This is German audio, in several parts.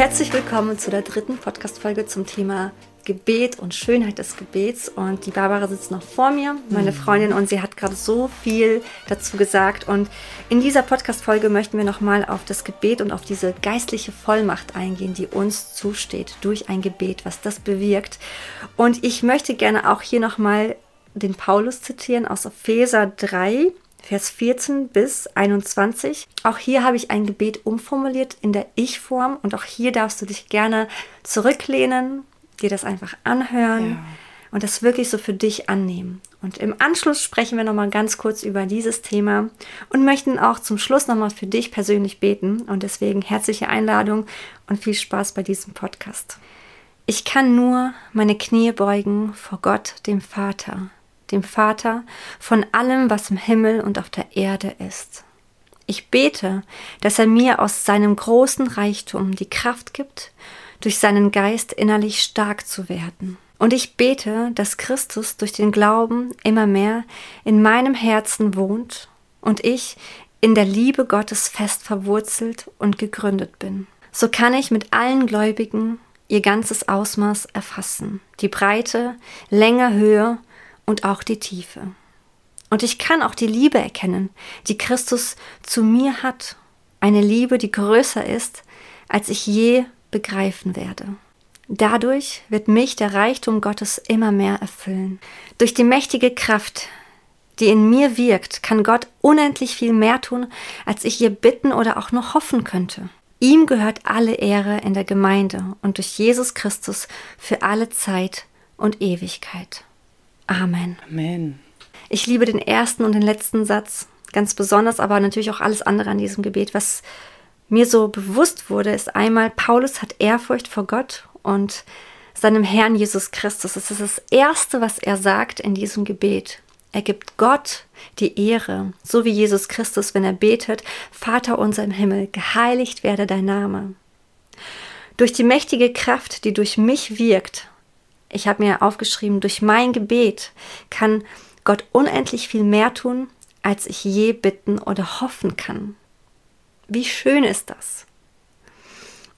Herzlich willkommen zu der dritten Podcast-Folge zum Thema Gebet und Schönheit des Gebets. Und die Barbara sitzt noch vor mir, meine Freundin, und sie hat gerade so viel dazu gesagt. Und in dieser Podcast-Folge möchten wir nochmal auf das Gebet und auf diese geistliche Vollmacht eingehen, die uns zusteht durch ein Gebet, was das bewirkt. Und ich möchte gerne auch hier nochmal den Paulus zitieren aus Epheser 3, Vers 14 bis 21. Auch hier habe ich ein Gebet umformuliert in der Ich-Form und auch hier darfst du dich gerne zurücklehnen, dir das einfach anhören ja. und das wirklich so für dich annehmen. Und im Anschluss sprechen wir nochmal ganz kurz über dieses Thema und möchten auch zum Schluss nochmal für dich persönlich beten. Und deswegen herzliche Einladung und viel Spaß bei diesem Podcast. Ich kann nur meine Knie beugen vor Gott, dem Vater dem Vater, von allem, was im Himmel und auf der Erde ist. Ich bete, dass er mir aus seinem großen Reichtum die Kraft gibt, durch seinen Geist innerlich stark zu werden. Und ich bete, dass Christus durch den Glauben immer mehr in meinem Herzen wohnt und ich in der Liebe Gottes fest verwurzelt und gegründet bin. So kann ich mit allen Gläubigen ihr ganzes Ausmaß erfassen, die Breite, Länge, Höhe und auch die Tiefe. Und ich kann auch die Liebe erkennen, die Christus zu mir hat, eine Liebe, die größer ist, als ich je begreifen werde. Dadurch wird mich der Reichtum Gottes immer mehr erfüllen. Durch die mächtige Kraft, die in mir wirkt, kann Gott unendlich viel mehr tun, als ich ihr bitten oder auch noch hoffen könnte. Ihm gehört alle Ehre in der Gemeinde und durch Jesus Christus für alle Zeit und Ewigkeit. Amen. Amen. Ich liebe den ersten und den letzten Satz ganz besonders, aber natürlich auch alles andere an diesem Gebet. Was mir so bewusst wurde, ist einmal, Paulus hat Ehrfurcht vor Gott und seinem Herrn Jesus Christus. Das ist das Erste, was er sagt in diesem Gebet. Er gibt Gott die Ehre, so wie Jesus Christus, wenn er betet, Vater unser im Himmel, geheiligt werde dein Name. Durch die mächtige Kraft, die durch mich wirkt, ich habe mir aufgeschrieben, durch mein Gebet kann Gott unendlich viel mehr tun, als ich je bitten oder hoffen kann. Wie schön ist das?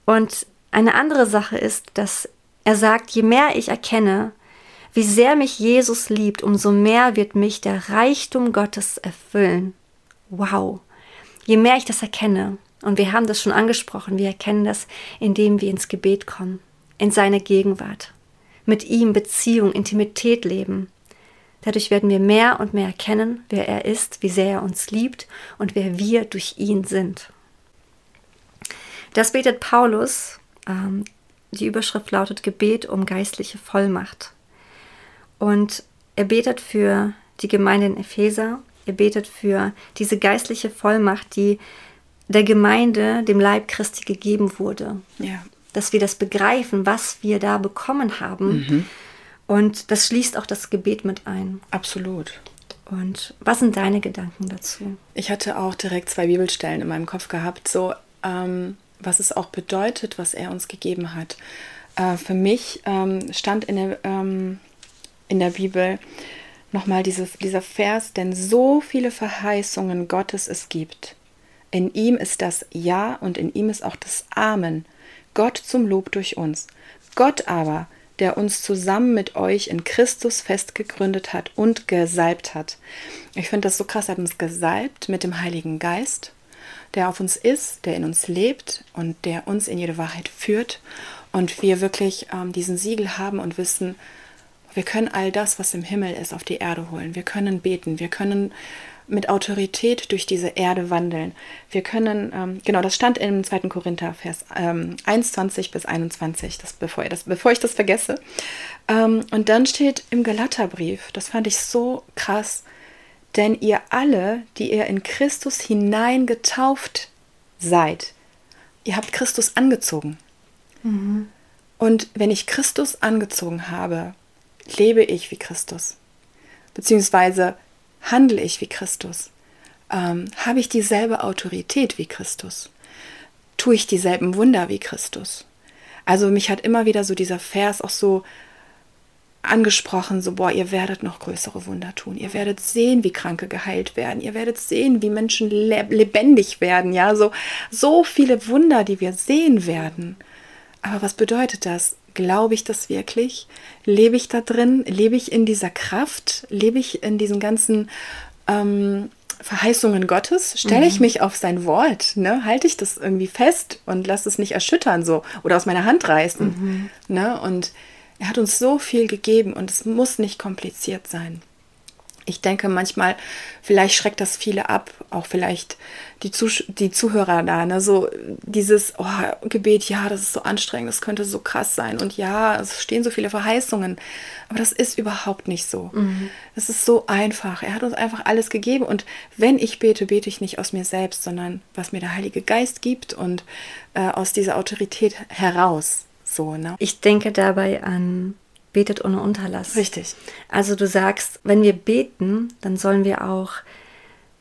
Und eine andere Sache ist, dass er sagt, je mehr ich erkenne, wie sehr mich Jesus liebt, umso mehr wird mich der Reichtum Gottes erfüllen. Wow. Je mehr ich das erkenne, und wir haben das schon angesprochen, wir erkennen das, indem wir ins Gebet kommen, in seine Gegenwart mit ihm Beziehung, Intimität leben. Dadurch werden wir mehr und mehr erkennen, wer er ist, wie sehr er uns liebt und wer wir durch ihn sind. Das betet Paulus. Ähm, die Überschrift lautet Gebet um geistliche Vollmacht. Und er betet für die Gemeinde in Epheser. Er betet für diese geistliche Vollmacht, die der Gemeinde, dem Leib Christi gegeben wurde. Ja dass wir das begreifen, was wir da bekommen haben. Mhm. Und das schließt auch das Gebet mit ein. Absolut. Und was sind deine Gedanken dazu? Ich hatte auch direkt zwei Bibelstellen in meinem Kopf gehabt, so ähm, was es auch bedeutet, was er uns gegeben hat. Äh, für mich ähm, stand in der, ähm, in der Bibel nochmal dieser Vers, denn so viele Verheißungen Gottes es gibt. In ihm ist das Ja und in ihm ist auch das Amen. Gott zum Lob durch uns. Gott aber, der uns zusammen mit euch in Christus festgegründet hat und gesalbt hat. Ich finde das so krass, er hat uns gesalbt mit dem Heiligen Geist, der auf uns ist, der in uns lebt und der uns in jede Wahrheit führt. Und wir wirklich ähm, diesen Siegel haben und wissen, wir können all das, was im Himmel ist, auf die Erde holen. Wir können beten, wir können mit Autorität durch diese Erde wandeln. Wir können, ähm, genau, das stand im 2. Korinther, Vers ähm, 21 bis 21, das, bevor, das, bevor ich das vergesse. Ähm, und dann steht im Galaterbrief, das fand ich so krass, denn ihr alle, die ihr in Christus hineingetauft seid, ihr habt Christus angezogen. Mhm. Und wenn ich Christus angezogen habe, lebe ich wie Christus. Beziehungsweise Handle ich wie Christus? Ähm, habe ich dieselbe Autorität wie Christus? Tue ich dieselben Wunder wie Christus? Also mich hat immer wieder so dieser Vers auch so angesprochen, so, boah, ihr werdet noch größere Wunder tun. Ihr werdet sehen, wie Kranke geheilt werden. Ihr werdet sehen, wie Menschen lebendig werden. Ja, so, so viele Wunder, die wir sehen werden. Aber was bedeutet das? Glaube ich das wirklich? Lebe ich da drin? Lebe ich in dieser Kraft? Lebe ich in diesen ganzen ähm, Verheißungen Gottes? Stelle ich mhm. mich auf sein Wort? Ne? Halte ich das irgendwie fest und lasse es nicht erschüttern so oder aus meiner Hand reißen? Mhm. Ne? Und er hat uns so viel gegeben und es muss nicht kompliziert sein ich denke manchmal, vielleicht schreckt das viele ab, auch vielleicht die, Zuh die Zuhörer da, ne? so dieses oh, Gebet, ja, das ist so anstrengend, das könnte so krass sein und ja, es stehen so viele Verheißungen, aber das ist überhaupt nicht so. Mhm. Es ist so einfach. Er hat uns einfach alles gegeben und wenn ich bete, bete ich nicht aus mir selbst, sondern was mir der Heilige Geist gibt und äh, aus dieser Autorität heraus. So, ne? Ich denke dabei an betet ohne Unterlass. Richtig. Also du sagst, wenn wir beten, dann sollen wir auch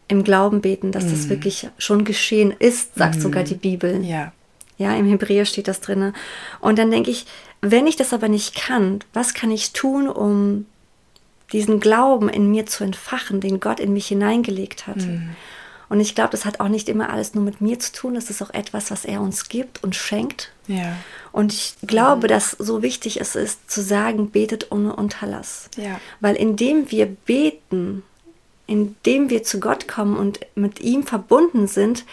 im Glauben beten, dass mm. das wirklich schon geschehen ist, sagt mm. sogar die Bibel. Ja. Ja, im Hebräer steht das drin. Und dann denke ich, wenn ich das aber nicht kann, was kann ich tun, um diesen Glauben in mir zu entfachen, den Gott in mich hineingelegt hat? Mm. Und ich glaube, das hat auch nicht immer alles nur mit mir zu tun. Das ist auch etwas, was er uns gibt und schenkt. Ja. Und ich glaube, dass so wichtig es ist, zu sagen, betet ohne Unterlass. Ja. Weil indem wir beten, indem wir zu Gott kommen und mit ihm verbunden sind,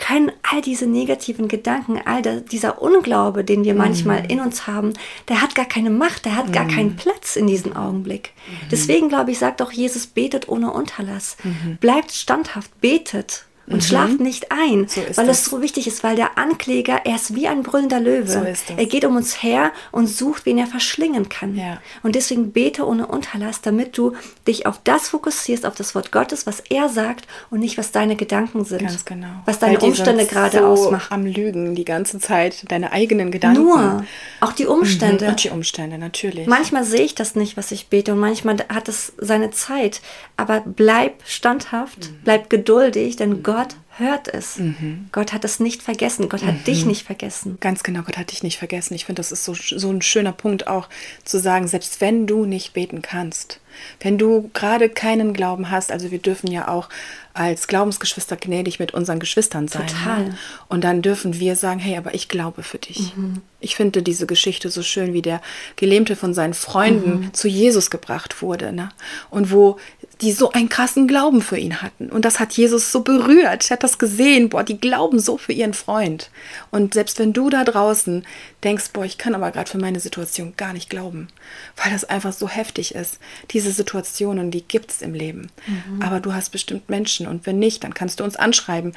können all diese negativen Gedanken, all der, dieser Unglaube, den wir manchmal mhm. in uns haben, der hat gar keine Macht, der hat mm. gar mhm. keinen Platz in diesem Augenblick. Mm. Deswegen glaube ich, sagt auch Jesus, betet ohne Unterlass. -hmm. Bleibt standhaft, betet und mhm. schlaft nicht ein, so weil das. es so wichtig ist, weil der Ankläger, er ist wie ein brüllender Löwe. So er geht um uns her und sucht, wen er verschlingen kann. Ja. Und deswegen bete ohne Unterlass, damit du dich auf das fokussierst, auf das Wort Gottes, was er sagt und nicht, was deine Gedanken sind. Ganz genau. Was deine Umstände gerade so ausmachen. am Lügen die ganze Zeit, deine eigenen Gedanken. Nur, auch die Umstände. Mhm. Und die Umstände, natürlich. Manchmal sehe ich das nicht, was ich bete und manchmal hat es seine Zeit. Aber bleib standhaft, mhm. bleib geduldig, denn mhm. Gott hört es. Mhm. Gott hat es nicht vergessen. Gott hat mhm. dich nicht vergessen. Ganz genau, Gott hat dich nicht vergessen. Ich finde, das ist so, so ein schöner Punkt auch zu sagen, selbst wenn du nicht beten kannst, wenn du gerade keinen Glauben hast, also wir dürfen ja auch als Glaubensgeschwister gnädig mit unseren Geschwistern sein. Ne? Total. Ne? Und dann dürfen wir sagen, hey, aber ich glaube für dich. Mhm. Ich finde diese Geschichte so schön, wie der Gelähmte von seinen Freunden mhm. zu Jesus gebracht wurde. Ne? Und wo die so einen krassen Glauben für ihn hatten. Und das hat Jesus so berührt. Er hat das gesehen. Boah, die glauben so für ihren Freund. Und selbst wenn du da draußen denkst, boah, ich kann aber gerade für meine Situation gar nicht glauben, weil das einfach so heftig ist. Diese Situationen, die gibt es im Leben. Mhm. Aber du hast bestimmt Menschen und wenn nicht, dann kannst du uns anschreiben,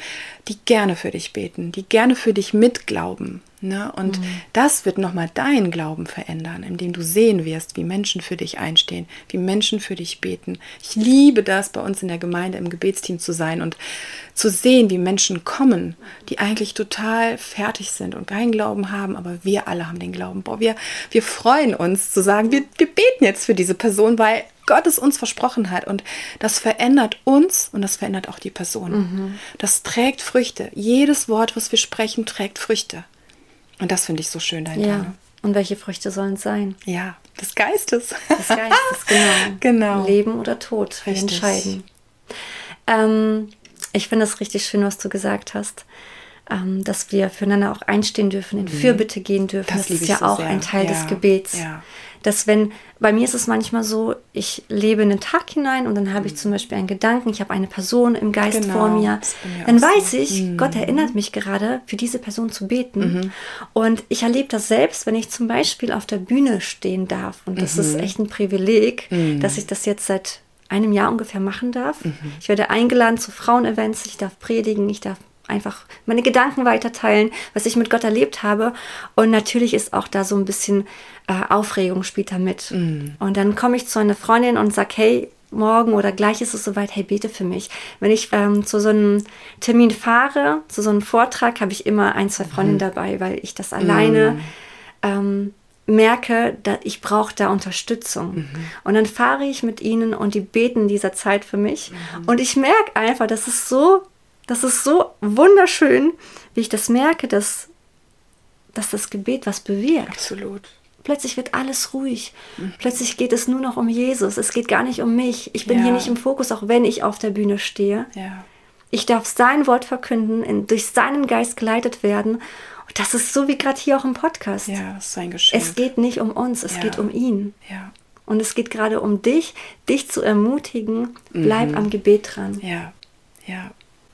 die gerne für dich beten, die gerne für dich mitglauben. Ne? Und mhm. das wird nochmal deinen Glauben verändern, indem du sehen wirst, wie Menschen für dich einstehen, wie Menschen für dich beten. Ich liebe das, bei uns in der Gemeinde im Gebetsteam zu sein und zu sehen, wie Menschen kommen, die eigentlich total fertig sind und keinen Glauben haben, aber wir alle haben den Glauben. Boah, wir, wir freuen uns zu sagen, wir, wir beten jetzt für diese Person, weil Gott es uns versprochen hat. Und das verändert uns und das verändert auch die Person. Mhm. Das trägt Früchte. Jedes Wort, was wir sprechen, trägt Früchte. Und das finde ich so schön dahinter. Ja. Ne? Und welche Früchte sollen es sein? Ja, des Geistes. Des Geistes, genau. genau. Leben oder Tod. Wir entscheiden. Ähm, ich finde es richtig schön, was du gesagt hast. Ähm, dass wir füreinander auch einstehen dürfen, in mhm. Fürbitte gehen dürfen. Das, das ist ja so auch sehr. ein Teil ja. des Gebets. Ja dass wenn, bei mir ist es manchmal so, ich lebe in den Tag hinein und dann habe ich mhm. zum Beispiel einen Gedanken, ich habe eine Person im Geist genau, vor mir, dann weiß so. ich, mhm. Gott erinnert mich gerade, für diese Person zu beten. Mhm. Und ich erlebe das selbst, wenn ich zum Beispiel auf der Bühne stehen darf. Und das mhm. ist echt ein Privileg, mhm. dass ich das jetzt seit einem Jahr ungefähr machen darf. Mhm. Ich werde eingeladen zu Frauenevents, ich darf predigen, ich darf einfach meine Gedanken weiterteilen, was ich mit Gott erlebt habe. Und natürlich ist auch da so ein bisschen äh, Aufregung spielt da mit. Mm. Und dann komme ich zu einer Freundin und sage, hey, morgen oder gleich ist es soweit, hey, bete für mich. Wenn ich ähm, zu so einem Termin fahre, zu so einem Vortrag, habe ich immer ein, zwei Freundinnen mm. dabei, weil ich das alleine mm. ähm, merke, dass ich brauche da Unterstützung. Mhm. Und dann fahre ich mit ihnen und die beten dieser Zeit für mich. Mhm. Und ich merke einfach, das ist so das ist so wunderschön, wie ich das merke, dass, dass das Gebet was bewirkt. Absolut. Plötzlich wird alles ruhig. Mhm. Plötzlich geht es nur noch um Jesus. Es geht gar nicht um mich. Ich bin ja. hier nicht im Fokus, auch wenn ich auf der Bühne stehe. Ja. Ich darf sein Wort verkünden, in, durch seinen Geist geleitet werden. Und Das ist so wie gerade hier auch im Podcast. Ja, das ist ein Geschenk. Es geht nicht um uns, es Ja. geht um ihn. Ja, Und es geht gerade um dich, dich zu ermutigen, bleib Mhm. am Gebet dran. ja, ja.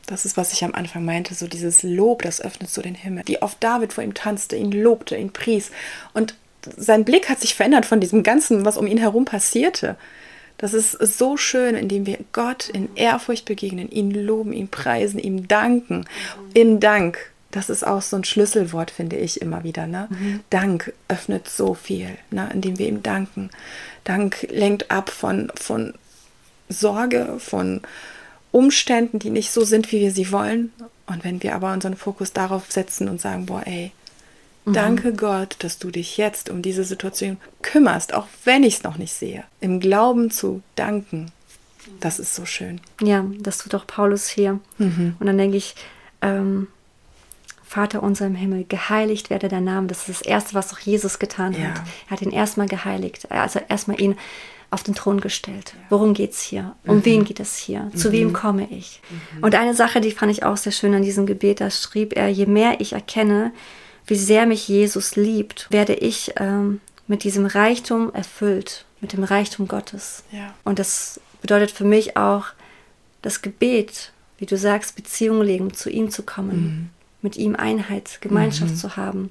Das ist, was ich am Anfang meinte, so dieses Lob, das öffnet so den Himmel. Wie oft David vor ihm tanzte, ihn lobte, ihn pries. Und sein Blick hat sich verändert von diesem Ganzen, was um ihn herum passierte. Das ist so schön, indem wir Gott in Ehrfurcht begegnen, ihn loben, ihn preisen, ihm danken. Im Dank, das ist auch so ein Schlüsselwort, finde ich immer wieder. Ne? Dank öffnet so viel, ne? indem wir ihm danken. Dank lenkt ab von, von Sorge, von Umständen, die nicht so sind, wie wir sie wollen. Und wenn wir aber unseren Fokus darauf setzen und sagen, boah, ey, danke Gott, dass du dich jetzt um diese Situation kümmerst, auch wenn ich es noch nicht sehe. Im Glauben zu danken, das ist so schön. Ja, das tut auch Paulus hier. Mhm. Und dann denke ich, ähm, Vater unser im Himmel, geheiligt werde dein Name. Das ist das Erste, was auch Jesus getan Ja. hat. Er hat ihn erstmal geheiligt, also erstmal ihn auf den Thron gestellt. Worum geht's hier? Um Mhm. wen geht es hier? Zu wem komme ich? Und eine Sache, die fand ich auch sehr schön an diesem Gebet, da schrieb er, je mehr ich erkenne, wie sehr mich Jesus liebt, werde ich ähm, mit diesem Reichtum erfüllt, mit dem Reichtum Gottes. Ja. Und das bedeutet für mich auch das Gebet, wie du sagst, Beziehung legen, zu ihm zu kommen, mit ihm Einheit, Gemeinschaft zu haben.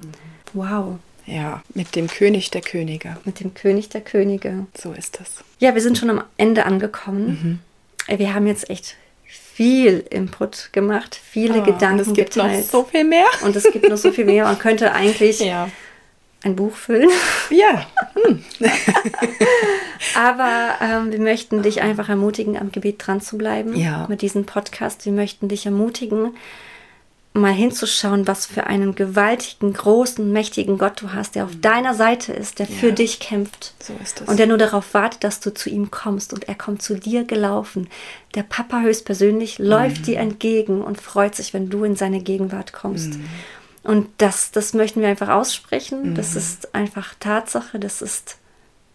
Wow, Ja, mit dem König der Könige. mit dem König der Könige. So ist es. Ja, wir sind schon am Ende angekommen. Äh, Wir haben jetzt echt viel Input gemacht, viele Ah, Gedanken und es gibt geteilt. noch so viel mehr. und es gibt noch so viel mehr. Man könnte eigentlich Ja. ein Buch füllen. Ja. Aber ähm, wir möchten dich einfach ermutigen, am Gebet dran zu bleiben Ja. mit diesem Podcast. Wir möchten dich ermutigen, mal hinzuschauen, was für einen gewaltigen, großen, mächtigen Gott du hast, der auf deiner Seite ist, der für Ja. dich kämpft. So ist es. Und der nur darauf wartet, dass du zu ihm kommst. Und er kommt zu dir gelaufen. Der Papa höchstpersönlich läuft dir entgegen und freut sich, wenn du in seine Gegenwart kommst. Und das, das möchten wir einfach aussprechen. Das ist einfach Tatsache. Das ist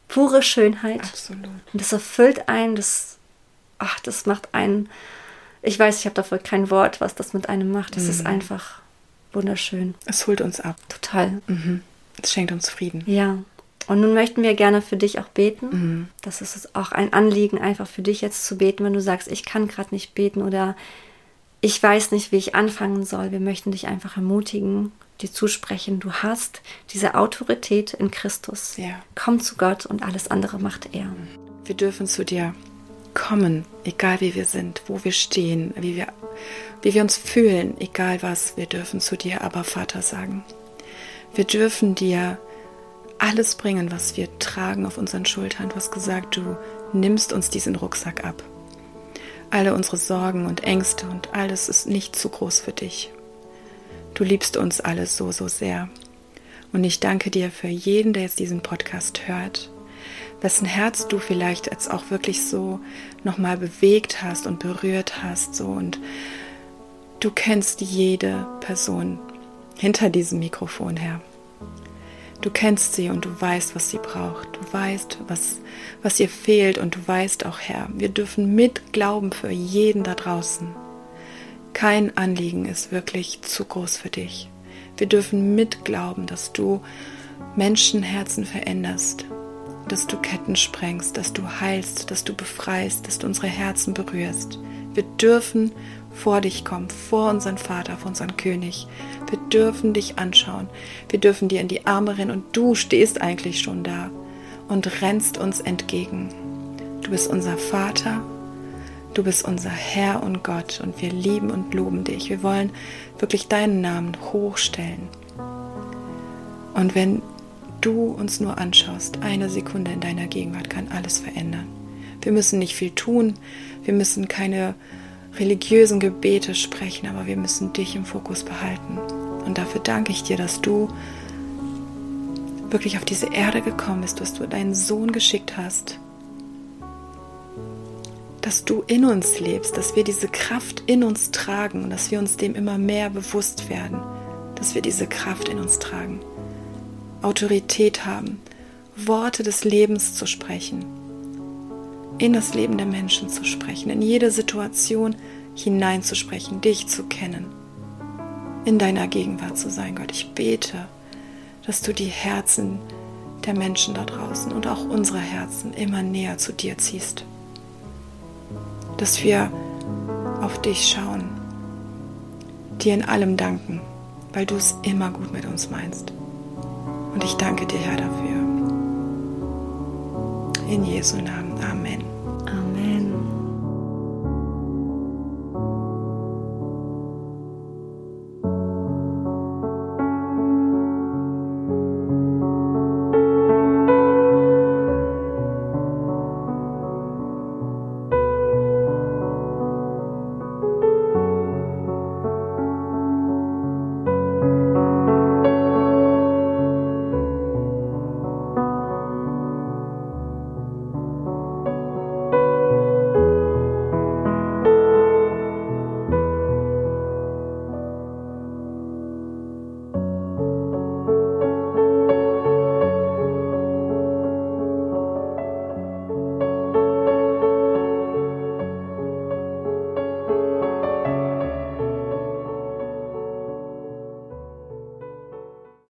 pure Schönheit. Absolut. Und das erfüllt einen, das, ach, das macht einen, ich weiß, ich habe dafür kein Wort, was das mit einem macht. Das ist einfach wunderschön. Es holt uns ab. Total. Mhm. Es schenkt uns Frieden. Ja. Und nun möchten wir gerne für dich auch beten. Mhm. Das ist es auch ein Anliegen, einfach für dich jetzt zu beten, wenn du sagst, ich kann gerade nicht beten oder ich weiß nicht, wie ich anfangen soll. Wir möchten dich einfach ermutigen, dir zusprechen. Du hast diese Autorität in Christus. Ja. Komm zu Gott und alles andere macht er. Wir dürfen zu dir kommen, egal wie wir sind, wo wir stehen, wie wir, wie wir uns fühlen, egal was. Wir dürfen zu dir aber Vater sagen. Wir dürfen dir alles bringen, was wir tragen auf unseren Schultern. Du hast gesagt, du nimmst uns diesen Rucksack ab. Alle unsere Sorgen und Ängste und alles ist nicht zu groß für dich. Du liebst uns alle so, so sehr. Und ich danke dir für jeden, der jetzt diesen Podcast hört, wessen Herz du vielleicht jetzt auch wirklich so nochmal bewegt hast und berührt hast. So und du kennst jede Person hinter diesem Mikrofon her. Du kennst sie und du weißt, was sie braucht. Du weißt, was, was ihr fehlt und du weißt auch, Herr, wir dürfen mitglauben für jeden da draußen. Kein Anliegen ist wirklich zu groß für dich. Wir dürfen mitglauben, dass du Menschenherzen veränderst, dass du Ketten sprengst, dass du heilst, dass du befreist, dass du unsere Herzen berührst. Wir dürfen vor dich kommen, vor unseren Vater, vor unseren König. Wir dürfen dich anschauen. Wir dürfen dir in die Arme rennen und du stehst eigentlich schon da und rennst uns entgegen. Du bist unser Vater, du bist unser Herr und Gott und wir lieben und loben dich. Wir wollen wirklich deinen Namen hochstellen. Und wenn du uns nur anschaust, eine Sekunde in deiner Gegenwart kann alles verändern. Wir müssen nicht viel tun, wir müssen keine religiösen Gebete sprechen, aber wir müssen dich im Fokus behalten. Und dafür danke ich dir, dass du wirklich auf diese Erde gekommen bist, dass du deinen Sohn geschickt hast, dass du in uns lebst, dass wir diese Kraft in uns tragen und dass wir uns dem immer mehr bewusst werden, dass wir diese Kraft in uns tragen. Autorität haben, Worte des Lebens zu sprechen, in das Leben der Menschen zu sprechen, in jede Situation hineinzusprechen, dich zu kennen. in deiner Gegenwart zu sein, Gott. Ich bete, dass du die Herzen der Menschen da draußen und auch unsere Herzen immer näher zu dir ziehst. Dass wir auf dich schauen, dir in allem danken, weil du es immer gut mit uns meinst. Und ich danke dir, Herr, dafür. In Jesu Namen. Amen.